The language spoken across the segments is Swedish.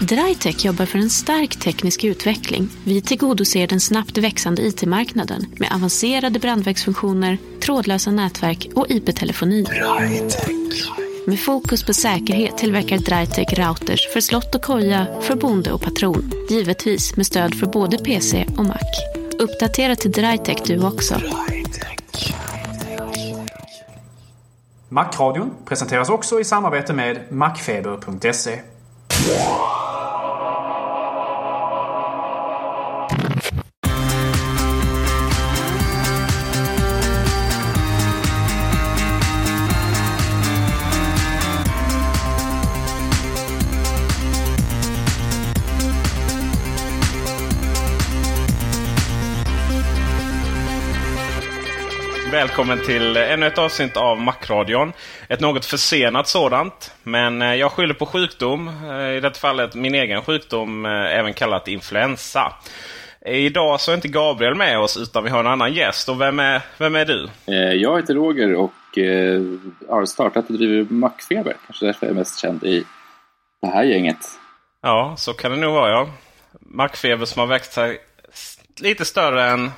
Drytech jobbar för en stark teknisk utveckling. Vi tillgodoser den snabbt växande IT-marknaden med avancerade brandvägsfunktioner, trådlösa nätverk och IP-telefoni. Med fokus på säkerhet tillverkar Drytech routers för slott och koja, för bonde och patron. Givetvis med stöd för både PC och Mac. Uppdatera till Drytech du också. Macradion presenteras också i samarbete med Macfeber.se. Välkommen till ännu ett avsnitt av Macradion. Ett något försenat sådant. Men eh, jag skyller på sjukdom. Eh, I detta fallet min egen sjukdom, eh, även kallat influensa. Idag så är inte Gabriel med oss utan vi har en annan gäst. Och vem är, vem är du? Jag heter Roger och har startat och driver Macfeber. Kanske därför jag är mest känd i det här gänget. Ja, så kan det nog vara ja. Macfeber som har växt sig lite större än,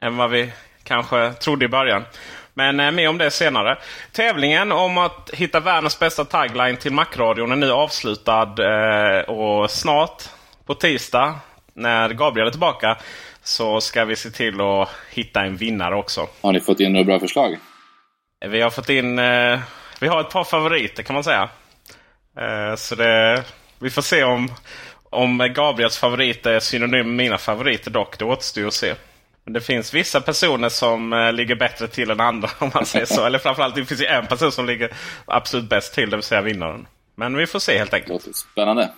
än vad vi kanske trodde i början. Men eh, mer om det senare. Tävlingen om att hitta världens bästa tagline till Macradion är nu avslutad. Eh, och snart, på tisdag, när Gabriel är tillbaka, så ska vi se till att hitta en vinnare också. Har ni fått in några bra förslag? Vi har fått in... Eh, vi har ett par favoriter kan man säga. Eh, så det, vi får se om, om Gabriels favoriter är synonym med mina favoriter dock. Det återstår att se. Men det finns vissa personer som eh, ligger bättre till än andra om man säger så. Eller framförallt det finns ju en person som ligger absolut bäst till, det vill säga vinnaren. Men vi får se helt enkelt. Låter spännande.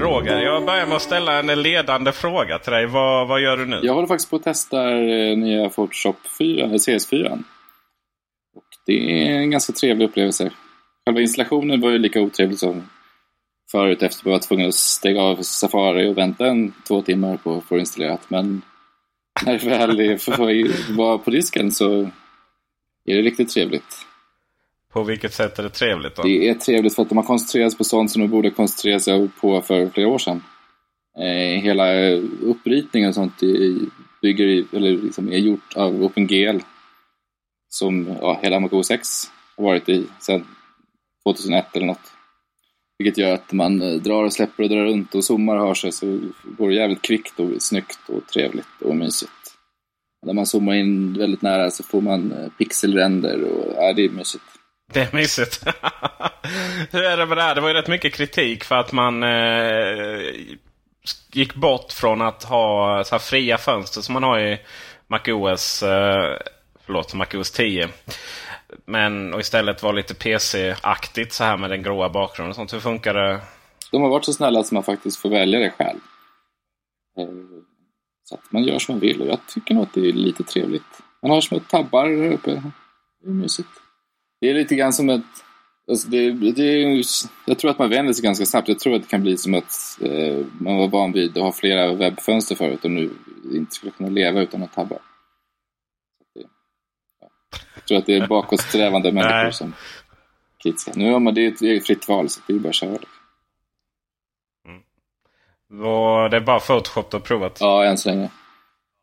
Roger, jag börjar med att ställa en ledande fråga till dig. Vad, vad gör du nu? Jag håller faktiskt på att testa eh, nya Photoshop 4, CS4. Och det är en ganska trevlig upplevelse. Själva installationen var ju lika otrevlig som förut efter att jag var tvungen att stänga av Safari och vänta en två timmar på att få installerat. Men när det väl vara på disken så är det riktigt trevligt. På vilket sätt är det trevligt då? Det är trevligt för att de har koncentrerat sig på sånt som de borde koncentrera sig på för flera år sedan. Eh, hela uppritningen och sånt bygger, eller liksom är gjort av OpenGL. Som ja, hela Mac OS X har varit i sedan 2001 eller något. Vilket gör att man eh, drar och släpper och drar runt och zoomar och hör sig så går det jävligt kvickt och snyggt och trevligt och mysigt. När man zoomar in väldigt nära så får man eh, pixelränder och ja, det är mysigt. Det är mysigt. Hur är det med det här? Det var ju rätt mycket kritik för att man eh, gick bort från att ha så fria fönster som man har i MacOS, eh, förlåt, MacOS 10. Men och istället var lite PC-aktigt så här med den gråa bakgrunden och sånt. Hur funkar det? De har varit så snälla att man faktiskt får välja det själv. Eh, så att man gör som man vill och jag tycker nog att det är lite trevligt. Man har små tabbar här uppe. Det är mysigt. Det är lite grann som ett... Alltså det, det jag tror att man vänder sig ganska snabbt. Jag tror att det kan bli som att eh, man var van vid att ha flera webbfönster förut och nu inte skulle kunna leva utan att tabbar. Tror att det är bakåtsträvande människor som kritiska. Nu har man det är ett fritt val så det är bara att köra. Mm. det är bara Photoshop du har provat? Ja, än så länge.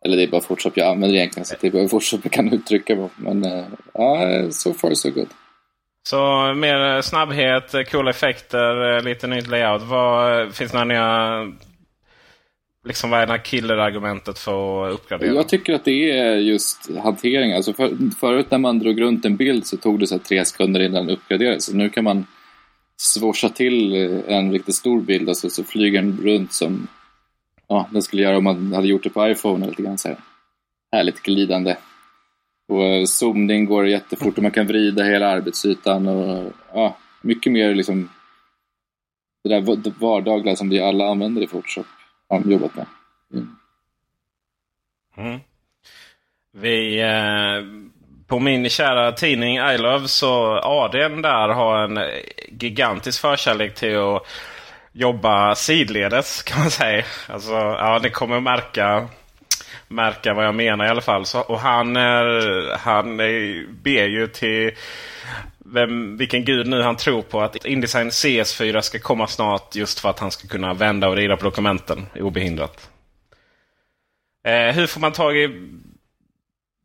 Eller det är bara Photoshop jag använder egentligen. Så det är bara Photoshop jag kan uttrycka mig Men uh, ja, so far so good. Så mer snabbhet, coola effekter, lite nytt layout. Vad, finns det några nya Liksom vad är det här killer-argumentet för att uppgradera? Jag tycker att det är just hantering. Alltså för, förut när man drog runt en bild så tog det så tre sekunder innan den uppgraderades. Så nu kan man svorsa till en riktigt stor bild och så, så flyger den runt som ja, den skulle göra om man hade gjort det på iPhone. Lite grann så här. Härligt glidande. Och eh, zoomning går jättefort och man kan vrida hela arbetsytan. Och, ja, mycket mer liksom det där vardagliga som vi alla använder i Photoshop har jobbat med. Mm. Mm. Vi, eh, på min kära tidning I Love så ADn där har en gigantisk förkärlek till att jobba sidledes kan man säga. Alltså, ja, ni kommer märka märka vad jag menar i alla fall. Så, och han, är, han är, ber ju till vem, vilken gud nu han tror på att Indesign CS4 ska komma snart just för att han ska kunna vända och rida på dokumenten obehindrat. Eh, hur får man tag i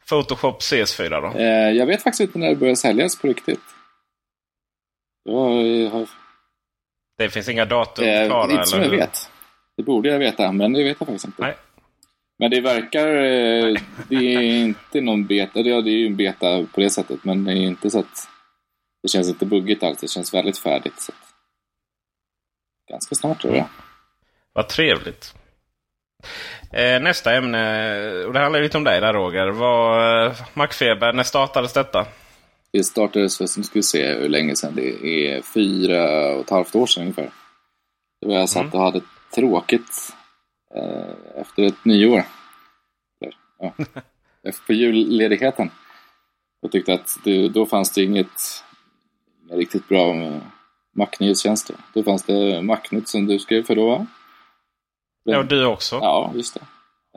Photoshop CS4 då? Eh, jag vet faktiskt inte när det börjar säljas på riktigt. Jag har... Det finns inga datum eh, klara? Inte som jag vet. Det borde jag veta, men det vet jag faktiskt inte. Nej. Men det verkar... Eh, det är inte någon beta. Det är ju en beta på det sättet, men det är inte så att... Det känns inte buggigt alls. Det känns väldigt färdigt. Så. Ganska snart tror jag. Vad trevligt. Eh, nästa ämne, och det handlar lite om dig där Roger. Var, eh, Macfeber, när startades detta? Det startades för, nu ska vi se hur länge sedan. Det är fyra och ett halvt år sedan ungefär. Då jag satt och hade tråkigt efter ett nyår. Ja, på julledigheten. Jag tyckte att det, då fanns det inget, inget riktigt bra Mac-nyhetstjänster. Då fanns det Macnytt som du skrev för då va? Ja, och du också. Ja, just det.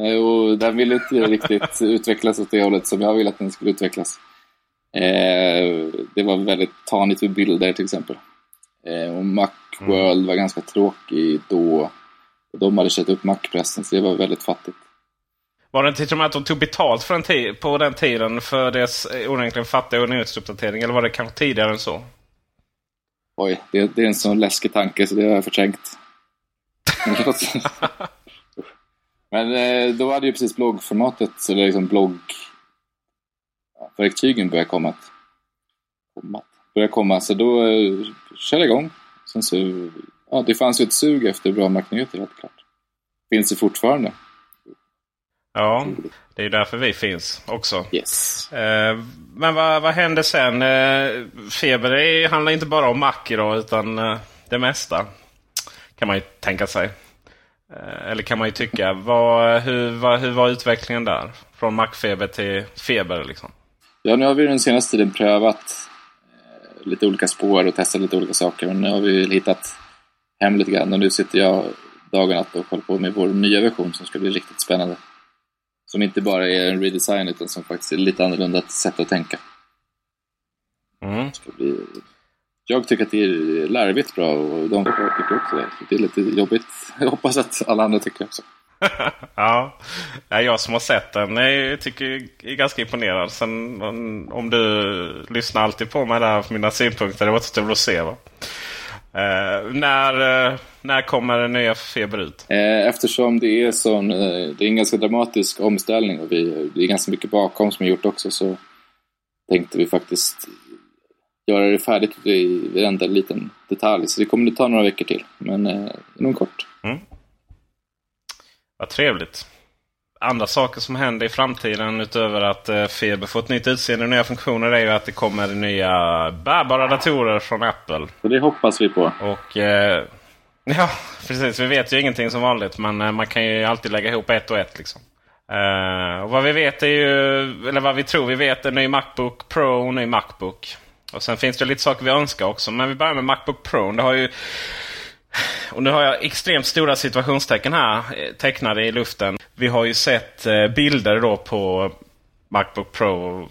Eh, och den ville inte riktigt utvecklas åt det hållet som jag ville att den skulle utvecklas. Eh, det var väldigt tanigt med bilder till exempel. Eh, och Macworld mm. var ganska tråkig då. De hade köpt upp Macpressen så det var väldigt fattigt. Var det inte till och med att de tog betalt för den på den tiden för deras onekligen fattiga nyhetsuppdatering? Eller var det kanske tidigare än så? Oj, det, det är en sån läskig tanke så det har jag förträngt. Men eh, då hade ju precis bloggformatet, eller liksom bloggverktygen börjat komma. Börjat komma, så då eh, körde jag igång. Sen så, ja, det fanns ju ett sug efter bra marknyheter helt klart. Finns det fortfarande. Ja, det är därför vi finns också. Yes. Eh, men vad, vad hände sen? Eh, feber det handlar inte bara om Mac idag utan eh, det mesta. Kan man ju tänka sig. Eller kan man ju tycka. Vad, hur, vad, hur var utvecklingen där? Från Mac-feber till feber liksom? Ja, nu har vi den senaste tiden prövat lite olika spår och testat lite olika saker. Men nu har vi hittat hem lite grann och nu sitter jag dagen att och håller på med vår nya version som ska bli riktigt spännande. Som inte bara är en redesign utan som faktiskt är lite annorlunda sätt att tänka. Mm. Ska bli jag tycker att det är larvigt bra och de tycker också det. Det är lite jobbigt. Jag hoppas att alla andra tycker också. ja, jag som har sett den jag tycker jag är ganska imponerad. Sen om du lyssnar alltid på mig där för mina synpunkter. Det återstår att se. Va? Eh, när, eh, när kommer den nya Feber ut? Eh, eftersom det är, sån, eh, det är en ganska dramatisk omställning och vi, det är ganska mycket bakom som är gjort också så tänkte vi faktiskt göra det färdigt i varenda liten detalj. Så det kommer att ta några veckor till, men eh, inom kort. Mm. Vad trevligt. Andra saker som händer i framtiden utöver att eh, Feber får ett nytt utseende och nya funktioner är ju att det kommer nya bärbara datorer från Apple. Så det hoppas vi på. Och eh, Ja, precis. Vi vet ju ingenting som vanligt. Men eh, man kan ju alltid lägga ihop ett och ett. Liksom. Uh, och vad vi vet är ju, eller vad vi tror vi vet, är ny Macbook Pro och ny Macbook. Och sen finns det lite saker vi önskar också. Men vi börjar med Macbook Pro. Det har ju... Och nu har jag extremt stora situationstecken här eh, tecknade i luften. Vi har ju sett eh, bilder då på Macbook Pro.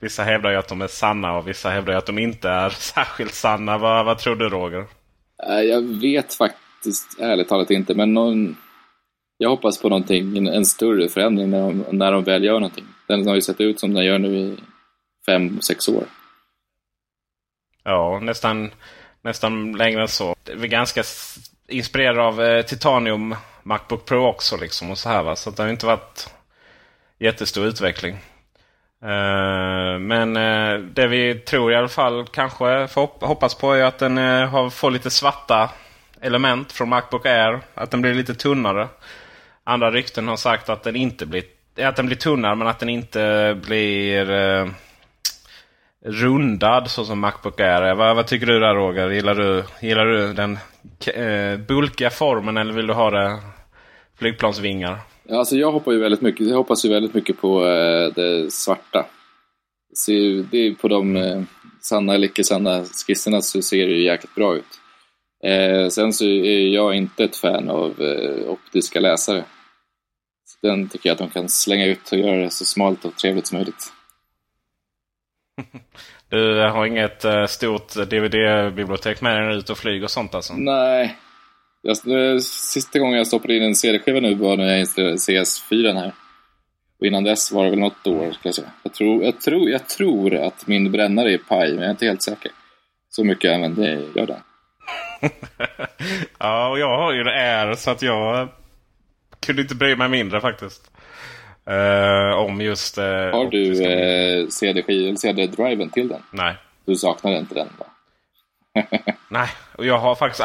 Vissa hävdar ju att de är sanna och vissa hävdar ju att de inte är särskilt sanna. Vad, vad tror du Roger? Eh, jag vet faktiskt ärligt talat inte, men någon... jag hoppas på någonting, en större förändring när de, när de väl gör någonting. Den har ju sett ut som den gör nu i fem, sex år. Ja, nästan, nästan längre än så. Vi är ganska inspirerade av eh, Titanium Macbook Pro också. Liksom, och så här, va? så det har inte varit jättestor utveckling. Uh, men uh, det vi tror i alla fall kanske får hoppas på är att den uh, har, får lite svarta element från Macbook Air. Att den blir lite tunnare. Andra rykten har sagt att den inte blir, att den blir tunnare men att den inte blir rundad så som Macbook är. Vad, vad, tycker du där Roger? Gillar du, gillar du den eh, bulkiga formen eller vill du ha det flygplansvingar? Alltså jag, hoppar ju väldigt mycket, jag hoppas ju väldigt mycket på eh, det svarta. Så det är på de eh, sanna eller icke sanna skisserna så ser det ju jäkligt bra ut. Eh, sen så är jag inte ett fan av eh, optiska läsare. den tycker jag att de kan slänga ut och göra det så smalt och trevligt som möjligt. Du har inget uh, stort DVD-bibliotek med dig ut och flyger och sånt alltså? Nej. Jag, sista gången jag stoppade in en CD-skiva nu var när jag installerade CS4 här. Och innan dess var det väl något år, ska jag säga. Jag tror, jag tror, jag tror att min brännare är paj, men jag är inte helt säker. Så mycket använder jag den. ja, och jag har ju det är så att jag kunde inte bry mig mindre faktiskt. Uh, om just... Uh, har du uh, CD-driven CD till den? Nej. Du saknar inte den då? Nej, och jag har faktiskt...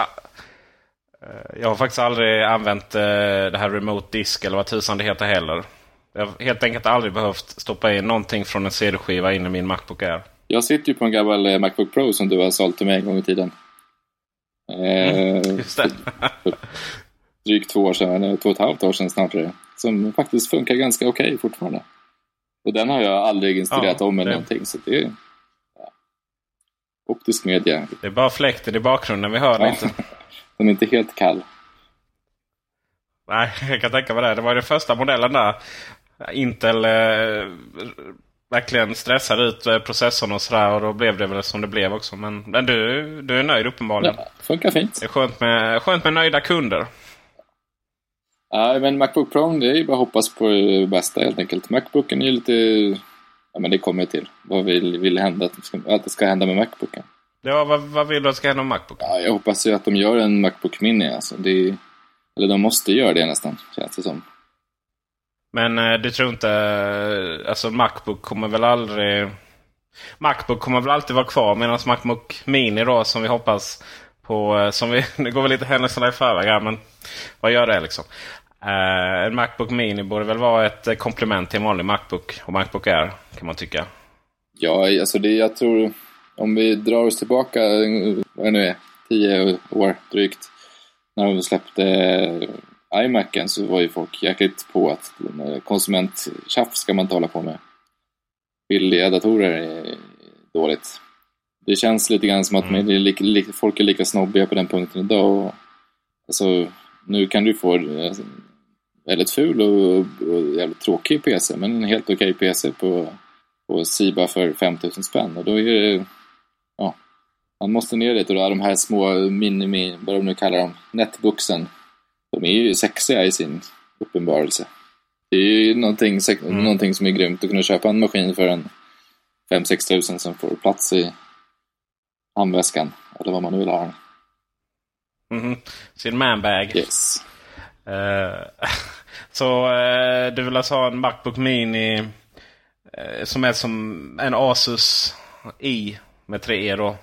Jag har faktiskt aldrig använt det här Remote Disk eller vad tusan det heter heller. Jag har helt enkelt aldrig behövt stoppa in någonting från en CD-skiva in i min Macbook Air. Jag sitter ju på en gammal Macbook Pro som du har sålt till mig en gång i tiden. Mm, just det. drygt två år sedan, två och ett halvt år sedan snart. Som faktiskt funkar ganska okej okay fortfarande. Och den har jag aldrig installerat ja, om eller det... någonting. Så det är ja, optisk media. Det är bara fläkten i bakgrunden vi hör ja. lite. den är inte helt kall. Nej, jag kan tänka mig det. Det var den första modellen där. Intel eh, verkligen stressade ut eh, processorn och sådär. Och då blev det väl som det blev också. Men, men du, du är nöjd uppenbarligen. Ja, funkar fint. Det är skönt med, skönt med nöjda kunder. Ja, men Macbook Pro, det är ju bara att hoppas på det bästa helt enkelt. Macbooken är ju lite... Ja, men det kommer till. Vad vill, vill hända att det, ska, att det ska hända med Macbooken? Ja, vad, vad vill du att ska hända med Macbooken? Ja, jag hoppas ju att de gör en Macbook Mini. Alltså. Det, eller de måste göra det nästan, känns det som. Men eh, du tror inte... Eh, alltså Macbook kommer väl aldrig... Macbook kommer väl alltid vara kvar medan Macbook Mini då som vi hoppas på... Eh, som vi, det går väl lite händelserna i förväg men vad gör det liksom? Uh, en Macbook Mini borde väl vara ett komplement till en vanlig Macbook och Macbook Air kan man tycka. Ja, alltså det jag tror om vi drar oss tillbaka, vad det nu är, tio år drygt. När de släppte iMacen så var ju folk jäkligt på att konsumenttjafs ska man inte hålla på med. Billiga datorer är dåligt. Det känns lite grann som att mm. är lika, folk är lika snobbiga på den punkten idag. Och, alltså, nu kan du få eh, väldigt ful och, och jävligt tråkig PC, men en helt okej okay PC på, på Siba för 5000 spänn. Och då är det, ja, man måste ner dit och då de här små minimi, vad de nu kallar dem, netbooksen. De är ju sexiga i sin uppenbarelse. Det är ju någonting, mm. någonting som är grymt att kunna köpa en maskin för en 5-6 tusen som får plats i handväskan. Eller vad man nu vill ha den. Mm -hmm. Sin manbag. Yes. Uh, så uh, du vill alltså ha en Macbook Mini uh, som är som en Asus i med 3 E då.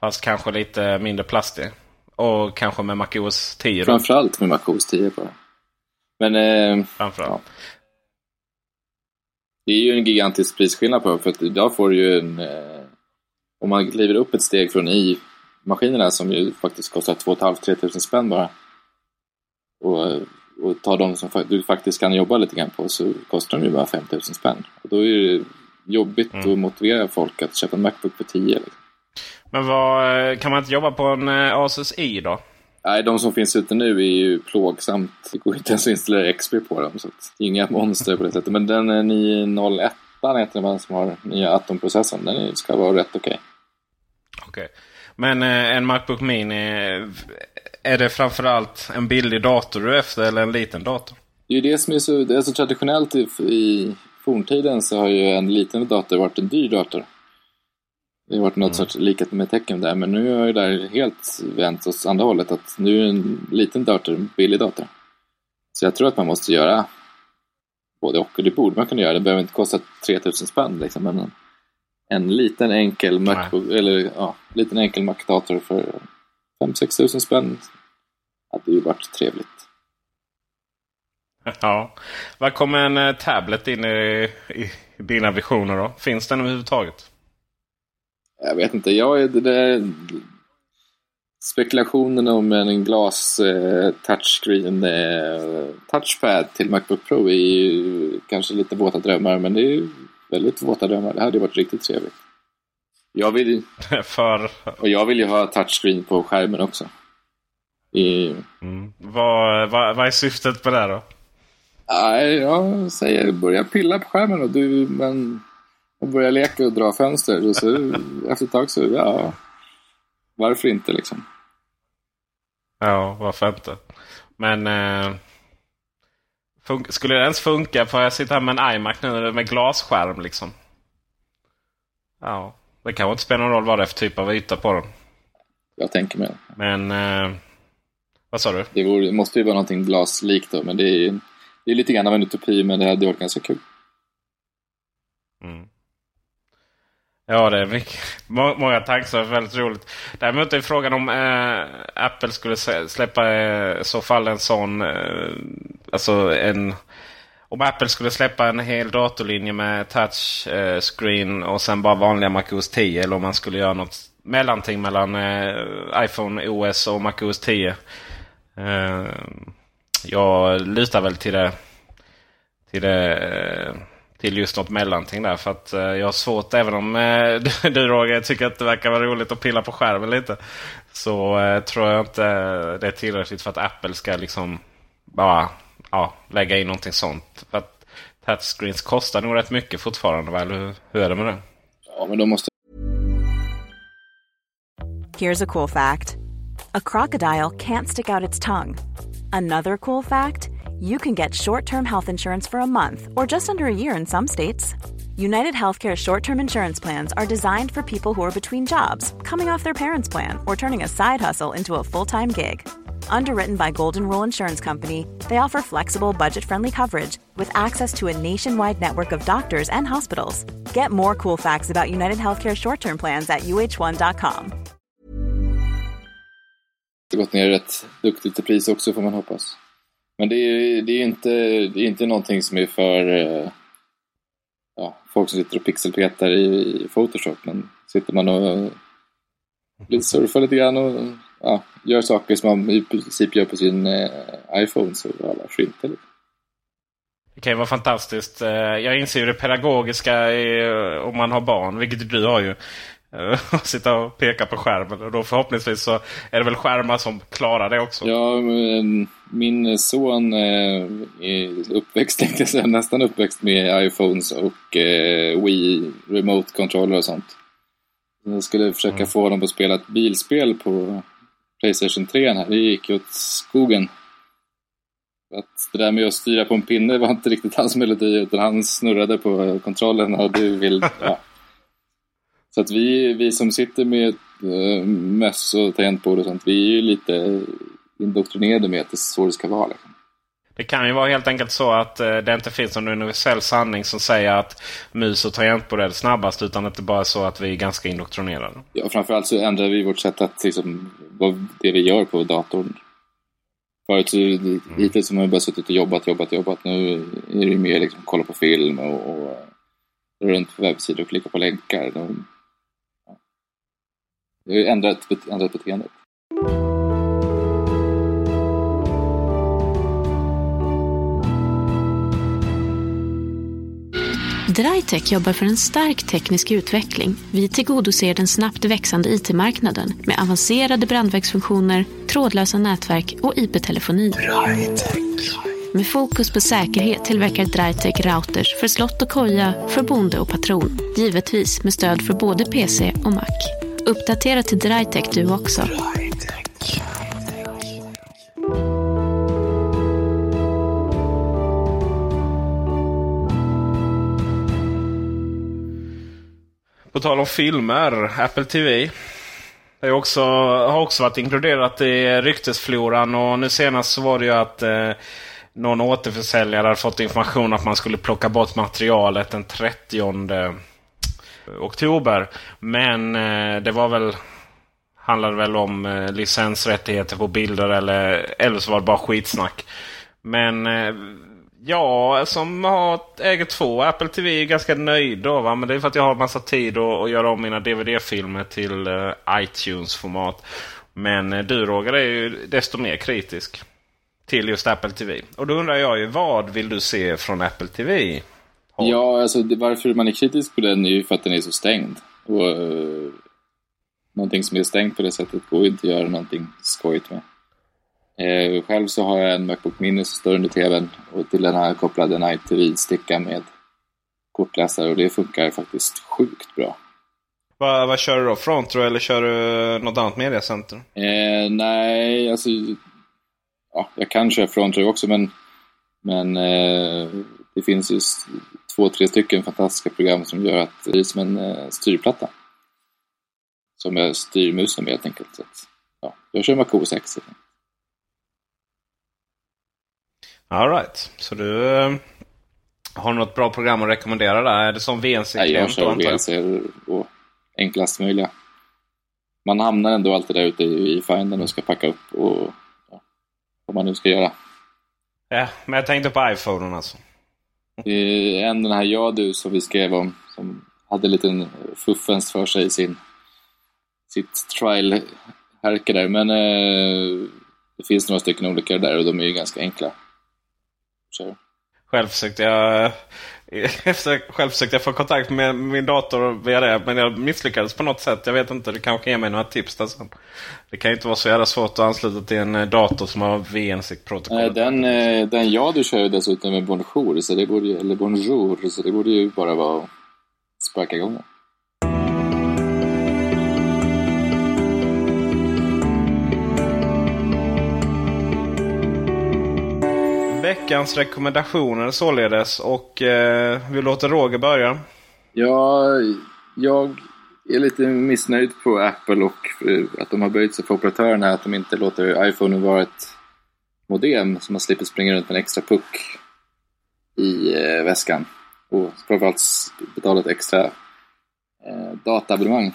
Fast kanske lite mindre plastig. Och kanske med MacOS 10 då. Framförallt med MacOS 10 bara. Men... Eh, Framförallt. Ja. Det är ju en gigantisk prisskillnad på för att idag får du ju en... Eh, om man kliver upp ett steg från i-maskinerna som ju faktiskt kostar 2 500-3 000 spänn bara. Och, och tar de som du faktiskt kan jobba lite grann på så kostar de ju bara 5 000 spänn. Och då är det jobbigt mm. att motivera folk att köpa en Macbook för 10. Liksom. Men vad, eh, kan man inte jobba på en eh, Asus i då? Nej, de som finns ute nu är ju plågsamt. Det går inte ens att installera XP på dem. Så det är inga monster på det sättet. Men den 901 heter den som har nya Atom-processorn. Den ska vara rätt okej. Okay. Okej. Okay. Men eh, en Macbook Mini. Är det framförallt en billig dator du är efter eller en liten dator? Det är det som är så, det är så traditionellt i, i forntiden så har ju en liten dator varit en dyr dator. Det har varit något mm. sorts likhet med tecken där, men nu har ju det helt vänt åt andra hållet. Att nu är en liten dator en billig dator. Så jag tror att man måste göra både och. Det borde man kunna göra. Det behöver inte kosta 3000 spänn liksom. Men en, en liten enkel Macbook, eller ja, liten enkel Mac-dator för 5-6 tusen spänn hade ju varit trevligt. Ja. Vad kommer en eh, tablet in i, i dina visioner då? Finns den överhuvudtaget? Jag vet inte. Jag, det där, spekulationen om en glas eh, touchscreen eh, touchpad till Macbook Pro är ju kanske lite våta drömmar. Men det är ju väldigt våta drömmar. Det hade varit riktigt trevligt. Jag vill, För... Och jag vill ju ha touchscreen på skärmen också. I... Mm. Vad, vad, vad är syftet på det då? Nej, jag säger börja pilla på skärmen och du, men och börja leka och dra fönster. Och så efter ett tag så, ja, varför inte liksom? Ja, varför inte? Men eh, skulle det ens funka? För jag sitter här med en iMac nu med glasskärm liksom. Ja, det kan inte spela någon roll vad det är för typ av yta på den. Jag tänker mig Men, eh, vad sa du? Det, vore, det måste ju vara någonting glaslikt då, men det är, det är lite grann av en utopi, men det hade varit ganska kul. Mm. Ja, det är mycket, många tankar. Väldigt roligt. Däremot är frågan om äh, Apple skulle släppa äh, i så fall en sån... Äh, alltså en... Om Apple skulle släppa en hel datorlinje med touchscreen eh, och sen bara vanliga MacOS 10. Eller om man skulle göra något mellanting mellan eh, iPhone OS och MacOS 10. Eh, jag lutar väl till det, till det till just något mellanting där. För att eh, jag har svårt, även om eh, du Roger tycker att det verkar vara roligt att pilla på skärmen lite. Så eh, tror jag inte det är tillräckligt för att Apple ska liksom bara ja, lägga in någonting sånt. För att touchscreens kostar nog rätt mycket fortfarande. Väl? Hur, hur är det med det? Ja, men då måste... Here's a cool fact. A crocodile can't stick out its tongue. Another cool fact. you can get short term health insurance for a month or just under a year in some states. United Healthcare short term insurance plans are designed for people who are between jobs, coming off their parents' plan, or turning a side hustle into a full time gig. Underwritten by Golden Rule Insurance Company, they offer flexible, budget friendly coverage with access to a nationwide network of doctors and hospitals. Get more cool facts about United Healthcare short term plans at uh1.com. Det har gått ner rätt duktigt i pris också får man hoppas. Men det är, det är inte, det är inte någonting som är för eh, ja, folk som sitter och pixelpetar i, i Photoshop. Men sitter man och lite surfar lite grann och ja, gör saker som man i princip gör på sin eh, iPhone så varför inte? Liksom. Det kan ju vara fantastiskt. Eh, jag inser ju det pedagogiska om man har barn, vilket du har ju. och sitta och peka på skärmen. Och då förhoppningsvis så är det väl skärmar som klarar det också. Ja, min son eh, är uppväxt, jag nästan uppväxt med iPhones och eh, Wii Remote Controller och sånt. Jag skulle försöka mm. få dem att spela ett bilspel på Playstation 3 här. Det gick ju åt skogen. Att det där med att styra på en pinne var inte riktigt hans melodi utan han snurrade på kontrollen och du vill... Ja. Så att vi, vi som sitter med äh, möss och tangentbord och sånt, vi är ju lite indoktrinerade med att det är så det ska vara. Liksom. Det kan ju vara helt enkelt så att eh, det inte finns någon universell sanning som säger att mus och tangentbord är det snabbast. Utan att det bara är så att vi är ganska indoktrinerade. Ja, framförallt så ändrar vi vårt sätt att liksom, vad det vi gör på datorn. Förut så, mm. hittills har man bara suttit och jobbat, jobbat, jobbat. Nu är det ju mer liksom kolla på film och, och runt på webbsidor och klicka på länkar. De, det har ju ändrat, ändrat beteendet. Drytech jobbar för en stark teknisk utveckling. Vi tillgodoser den snabbt växande IT-marknaden med avancerade brandvägsfunktioner, trådlösa nätverk och IP-telefoni. Med fokus på säkerhet tillverkar Drytech routers för slott och koja, för bonde och patron. Givetvis med stöd för både PC och Mac. Uppdatera till Drytech du också. På tal om filmer, Apple TV. Det är också, har också varit inkluderat i ryktesfloran och nu senast så var det ju att eh, någon återförsäljare hade fått information att man skulle plocka bort materialet den 30 oktober. Men eh, det var väl handlade väl om eh, licensrättigheter på bilder eller, eller så var det bara skitsnack. Men eh, ja, som har, äger två Apple TV är ganska nöjd då. Va? Men det är för att jag har massa tid att, att göra om mina DVD-filmer till uh, iTunes-format. Men uh, du Roger är ju desto mer kritisk till just Apple TV. Och då undrar jag ju, vad vill du se från Apple TV? Ja, alltså varför man är kritisk på den är ju för att den är så stängd. Och, uh, någonting som är stängt på det sättet går ju inte att göra någonting skojigt med. Eh, själv så har jag en Macbook Mini som står under TVn och till den har jag kopplad en iTV-sticka med kortläsare och det funkar faktiskt sjukt bra. Vad, vad kör du då? Frontro eller kör du något annat mediacenter? Eh, nej, alltså... Ja, jag kan köra Frontro också men, men eh, det finns ju två, tre stycken fantastiska program som gör att det är som en eh, styrplatta. Som jag styr musen med helt enkelt. Så att, ja, jag kör MacOS X. Alright, så du eh, har något bra program att rekommendera där? Är det som VNC? Nej, jag kör VNC och enklast möjliga. Man hamnar ändå alltid där ute i, finden och ska packa upp och ja, vad man nu ska göra. Ja, men jag tänkte på iPhonen alltså. En den här jag du som vi skrev om som hade en liten fuffens för sig i sin sitt trial-härke där. Men eh, det finns några stycken olika där och de är ju ganska enkla. Så. Själv försökte jag Själv försökte jag få kontakt med min dator via det, men jag misslyckades på något sätt. Jag vet inte, du kanske kan ge mig några tips där sen. Det kan ju inte vara så jävla svårt att ansluta till en eh, dator som har VNC-protokoll. Nej, den, eh, den jag du kör dessutom med Bonjour, så det borde, eller Bonjour, så det borde ju bara vara att sparka igång den. Veckans rekommendationer således. Och eh, vi låter Roger börja. Ja, jag är lite missnöjd på Apple och eh, att de har böjt sig för operatörerna. Att de inte låter iPhone vara ett modem så man slipper springa runt med en extra puck i eh, väskan. Och framförallt betala ett extra eh, dataabonnemang.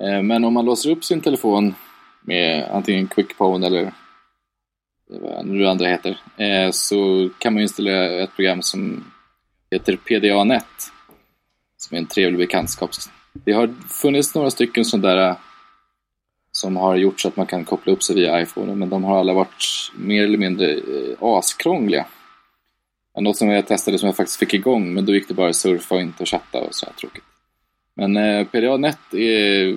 Eh, men om man låser upp sin telefon med antingen Quickpone eller vad nu andra heter, eh, så kan man installera ett program som heter PDA-net. Som är en trevlig bekantskap. Det har funnits några stycken sådana där eh, som har gjort så att man kan koppla upp sig via iPhone, men de har alla varit mer eller mindre eh, askrångliga. Något som jag testade som jag faktiskt fick igång, men då gick det bara att surfa och inte chatta och så här tråkigt. Men eh, PDA-net är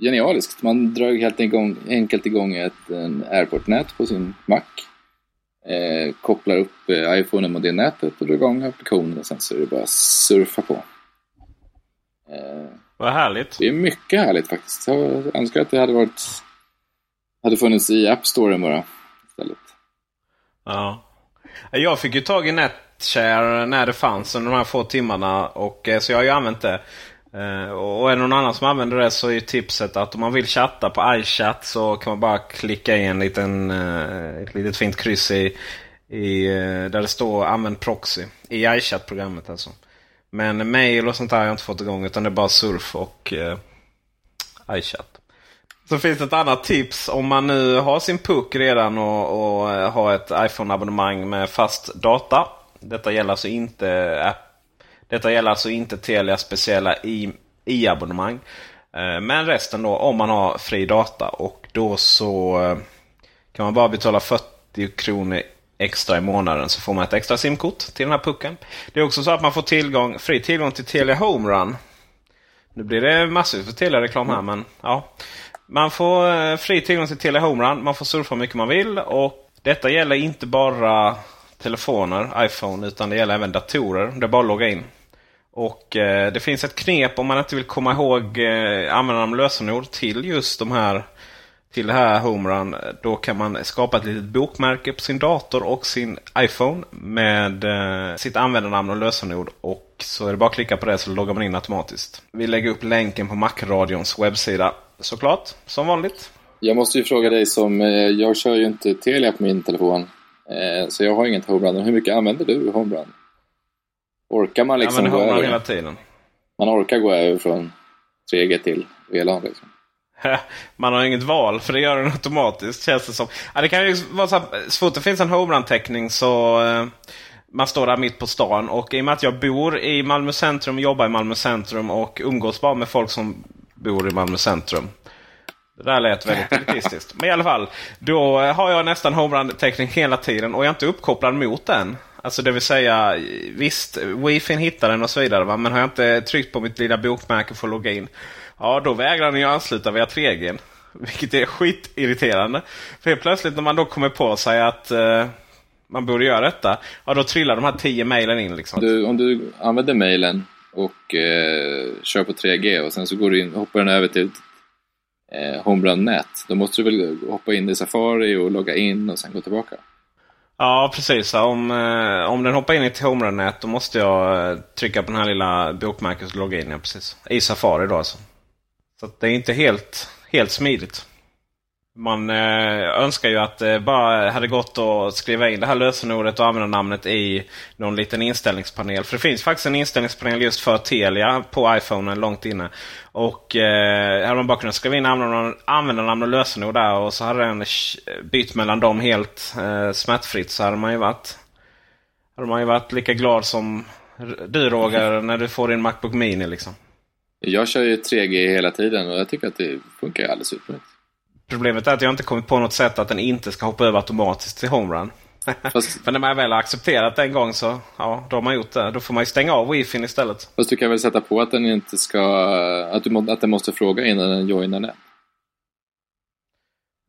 genialiskt. Man drar helt igång, enkelt igång ett airport-nät på sin Mac. Eh, kopplar upp eh, iPhonen mot det nätet och drar igång applikationen och sen så är det bara surfa på. Eh, Vad härligt. Det är mycket härligt faktiskt. Jag önskar att det hade varit hade funnits i App Store bara istället. Ja. Jag fick ju tag i NetShare när det fanns under de här få timmarna och eh, så jag har ju använt det. Uh, och är det någon annan som använder det så är ju tipset att om man vill chatta på iChat så kan man bara klicka i en liten, uh, ett litet fint kryss i, i uh, där det står använd proxy. I iChat-programmet alltså. Men mail och sånt där har jag inte fått igång utan det är bara surf och iChat. Så finns det ett annat tips om man nu har sin puck redan och, och har ett iPhone-abonnemang med fast data. Detta gäller alltså inte app detta gäller alltså inte Telias speciella i-abonnemang. Eh, men resten då om man har fri data och då så eh, kan man bara betala 40 kronor extra i månaden så får man ett extra simkort till den här pucken. Det är också så att man får tillgång, fri tillgång till Telia Home Run. Nu blir det massor för Telia-reklam här men ja. Man får eh, fri tillgång till Telia Home Run. Man får surfa hur mycket man vill och detta gäller inte bara telefoner, iPhone, utan det gäller även datorer. Det är bara att logga in. Och eh, Det finns ett knep om man inte vill komma ihåg eh, användarnamn och lösenord till just de här till det här Homerun. Då kan man skapa ett litet bokmärke på sin dator och sin iPhone med eh, sitt användarnamn och lösenord. Och så är det bara att klicka på det så loggar man in automatiskt. Vi lägger upp länken på Macradions webbsida såklart, som vanligt. Jag måste ju fråga dig som, eh, jag kör ju inte Telia på min telefon. Eh, så jag har inget Homerun. Hur mycket använder du Homerun? Orkar man liksom ja, gå över? hela tiden. Man orkar gå över från 3G till VLAN liksom. Man har inget val för det gör den automatiskt känns det som. Ja, det kan ju vara så, så fort det finns en homerun-täckning så eh, man står där mitt på stan och i och med att jag bor i Malmö centrum, jobbar i Malmö centrum och umgås bara med folk som bor i Malmö centrum. Det där lät väldigt elitistiskt. Men i alla fall, då har jag nästan homerun-täckning hela tiden och jag är inte uppkopplad mot den. Alltså det vill säga, visst, wifi hittar den och så vidare. Va? Men har jag inte tryckt på mitt lilla bokmärke för att logga in. Ja, då vägrar den ju ansluta via 3G. Vilket är skitirriterande. För helt plötsligt när man då kommer på sig att eh, man borde göra detta. Ja, då trillar de här tio mejlen in. Liksom. Du, om du använder mejlen och eh, kör på 3G och sen så går du in, hoppar den över till eh, Homebrand-nät. Då måste du väl hoppa in i Safari och logga in och sen gå tillbaka? Ja, precis. Om, eh, om den hoppar in i ett Homebrand-nät då måste jag eh, trycka på den här lilla bokmärket och logga in. Ja, precis. I Safari då alltså. Så det är inte helt, helt smidigt. Man eh, önskar ju att det bara hade gått att skriva in det här lösenordet och användarnamnet i någon liten inställningspanel. För det finns faktiskt en inställningspanel just för Telia på iPhone långt inne. Och eh, hade man bara kunnat skriva in användarnamn och lösenord där och så hade den bytt mellan dem helt eh, smärtfritt så hade man ju varit hade man ju varit lika glad som du Roger när du får din Macbook Mini liksom. Jag kör ju 3G hela tiden och jag tycker att det funkar alldeles utmärkt. Problemet är att jag inte kommit på något sätt att den inte ska hoppa över automatiskt till homerun. Fast... För när man väl har accepterat det en gång så ja, då har man gjort det. Då får man ju stänga av wifi istället. Fast du kan väl sätta på att den inte ska... Att, du, att den måste fråga innan den joinar nät?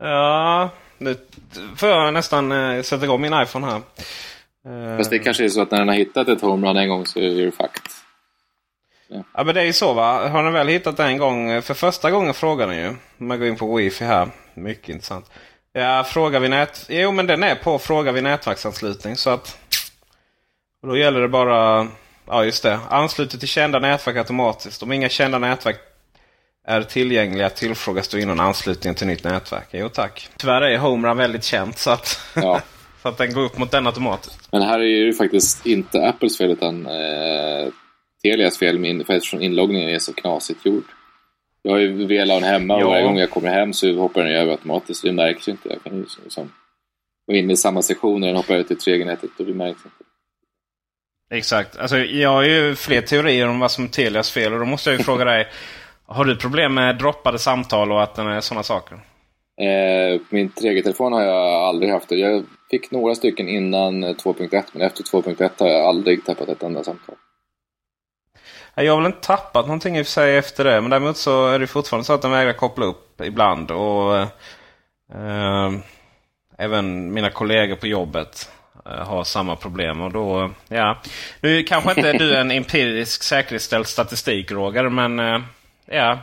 Ja, nu får jag nästan äh, sätta igång min iPhone här. Fast det kanske är så att när den har hittat ett homerun en gång så är det fakt. Ja. ja men det är ju så va. Har den väl hittat det en gång. För första gången frågar den ju. Om man går in på wifi här. Mycket intressant. Ja, frågar vi nät... Jo men den är på fråga vid nätverksanslutning. Så att... Och då gäller det bara... Ja just det. Ansluter till kända nätverk automatiskt. Om inga kända nätverk är tillgängliga tillfrågas du innan anslutningen till nytt nätverk. Jo tack. Tyvärr är Homerun väldigt känt så att, ja. så att den går upp mot den automatiskt. Men här är ju faktiskt inte Apples fel utan eh, Telias fel med, för eftersom inloggningen är så knasigt gjord. Jag har ju VLAN hemma och varje gång jag kommer hem så hoppar den över automatiskt. Det märks ju inte. Jag kan ju liksom gå in i samma sektion när den hoppar över till 3G-nätet och det märks inte. Exakt. Alltså, jag har ju fler teorier om vad som är Telias fel och då måste jag ju fråga dig. Har du problem med droppade samtal och att den är sådana saker? Eh, min 3G-telefon har jag aldrig haft. Jag fick några stycken innan 2.1 men efter 2.1 har jag aldrig tappat ett enda samtal. Jag har väl inte tappat någonting i och för sig efter det. Men däremot så är det fortfarande så att den vägrar koppla upp ibland. Och eh, eh, Även mina kollegor på jobbet eh, har samma problem. Och då, ja. Nu kanske inte du är en empirisk säkerställd statistik Roger. Men eh, ja,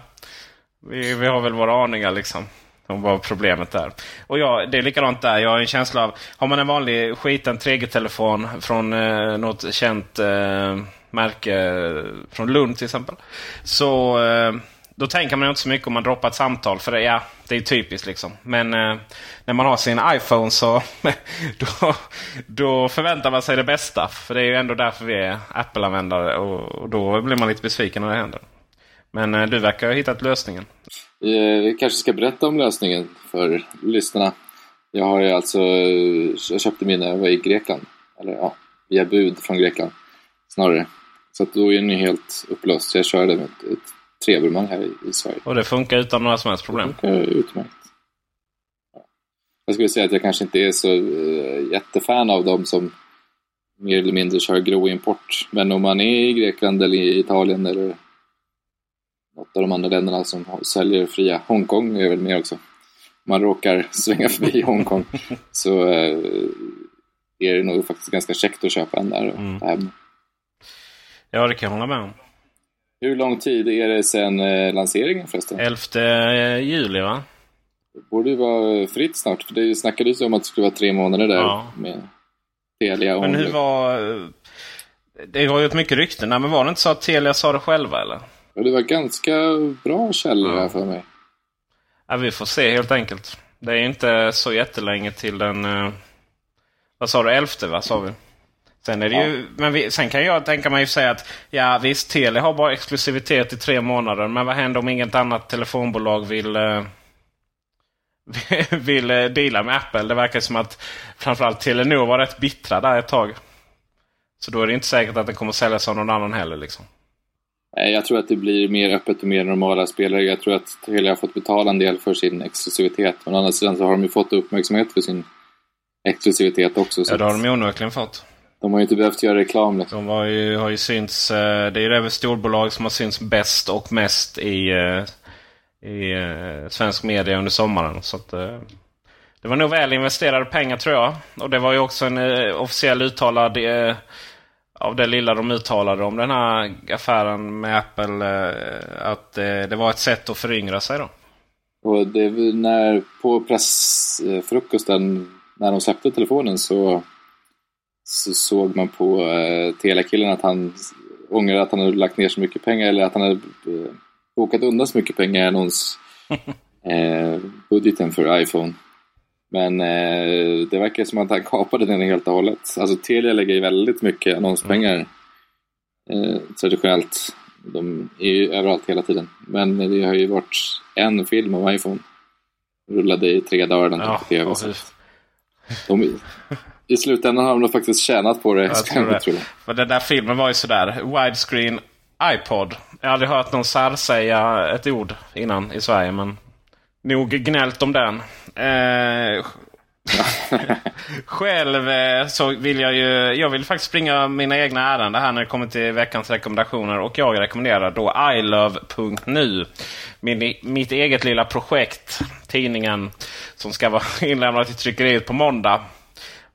vi, vi har väl våra aningar liksom. Om vad problemet är. Och ja, det är likadant där. Jag har en känsla av, har man en vanlig skiten 3G-telefon från eh, något känt eh, märke eh, från Lund till exempel. Så eh, då tänker man inte så mycket om man droppar ett samtal. För det, ja, det är typiskt liksom. Men eh, när man har sin iPhone så då, då förväntar man sig det bästa. För det är ju ändå därför vi är Apple-användare. Och, och, då blir man lite besviken när det händer. Men eh, du verkar ha hittat lösningen. Vi eh, kanske ska berätta om lösningen för lyssnarna. Jag har ju alltså, jag köpte min när jag var i Grekland. Eller ja, via bud från Grekland snarare. Så att då är den ju helt upplöst. Så jag körde med ett, ett treburmang här i, i, Sverige. Och det funkar utan några som helst problem? Det funkar utmärkt. Jag skulle säga att jag kanske inte är så uh, jättefan av dem som mer eller mindre kör grå import. Men om man är i Grekland eller i Italien eller något av de andra länderna som säljer fria, Hongkong är väl med också. Om man råkar svänga förbi Hongkong så uh, är det nog faktiskt ganska käckt att köpa en där. Mm. Ja, det kan jag hålla med om. Hur lång tid är det sedan eh, lanseringen förresten? 11 juli va? Det borde ju vara fritt snart. För det snackades ju om att det skulle vara tre månader där ja. med Telia. Men hur var... Det har ju ett mycket rykten. Men var det inte så att Telia sa det själva eller? Ja, det var ganska bra källor ja. här för mig. Ja, vi får se helt enkelt. Det är inte så jättelänge till den... Eh, vad sa du? 11 va? Sa vi? Sen, är det ja. ju, men vi, sen kan jag tänka mig säga att ja visst, Telia har bara exklusivitet i tre månader. Men vad händer om inget annat telefonbolag vill, uh, vill uh, deala med Apple? Det verkar som att framförallt Telenor var rätt bittra där ett tag. Så då är det inte säkert att den kommer säljas av någon annan heller. Liksom. Jag tror att det blir mer öppet och mer normala spelare. Jag tror att Telia har fått betala en del för sin exklusivitet. Men å andra sidan så har de ju fått uppmärksamhet för sin exklusivitet också. Ja, det har de onekligen fått. De har ju inte behövt göra reklam. Liksom. De har ju, har ju synts, eh, det är ju även storbolag som har synts bäst och mest i, eh, i eh, svensk media under sommaren. Så att, det var nog väl investerade pengar tror jag. Och det var ju också en eh, officiell uttalad eh, av det lilla de uttalade om den här affären med Apple. Eh, att det var ett sätt att föryngra sig då. Och det, när, på pressfrukosten, när de släppte telefonen så, så såg man på eh, Telia-killen att han ångrade att han hade lagt ner så mycket pengar eller att han hade eh, bokat undan så mycket pengar i annons eh, budgeten för iPhone. Men eh, det verkar som att han kapade den helt och hållet. Alltså Telia lägger ju väldigt mycket annonspengar eh, traditionellt. De är ju överallt hela tiden. Men det har ju varit en film om iPhone. Rullade i tre dagar den Ja, på tv. de, I slutändan har de nog faktiskt tjänat på det. Jag tror det. tror jag. Den där filmen var ju sådär. Widescreen iPod. Jag har aldrig hört någon sär säga ett ord innan i Sverige. Men nog gnällt om den. Eh, själv eh, så vill jag ju... Jag vill faktiskt springa mina egna ärenden här när det kommer till veckans rekommendationer. Och jag rekommenderar då ilove.nu. Min, mitt eget lilla projekt. Tidningen som ska vara inlämnad till tryckeriet på måndag.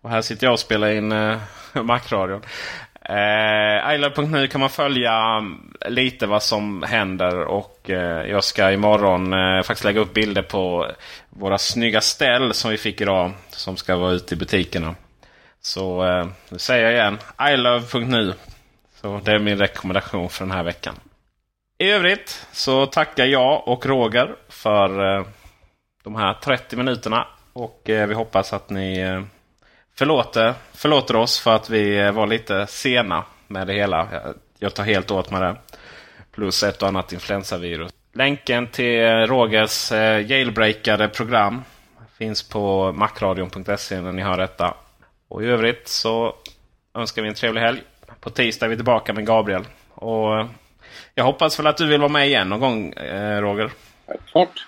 Och här sitter jag och spelar in eh, Macradion. Eh, ilove.nu kan man följa mm, lite vad som händer. Och eh, jag ska imorgon eh, faktiskt lägga upp bilder på våra snygga ställ som vi fick idag. Som ska vara ute i butikerna. Så eh, nu säger jag igen. ilove.nu. Så det är min rekommendation för den här veckan. I övrigt så tackar jag och Roger för eh, de här 30 minuterna. Och eh, vi hoppas att ni eh, förlåter, förlåter oss för att vi var lite sena med det hela. Jag, tar helt åt mig det. Plus ett och annat influensavirus. Länken till Rogers eh, jailbreakade program finns på macradion.se när ni hör detta. Och i övrigt så önskar vi en trevlig helg. På tisdag är vi tillbaka med Gabriel. Och jag hoppas väl att du vill vara med igen någon gång, eh, Roger. Självklart.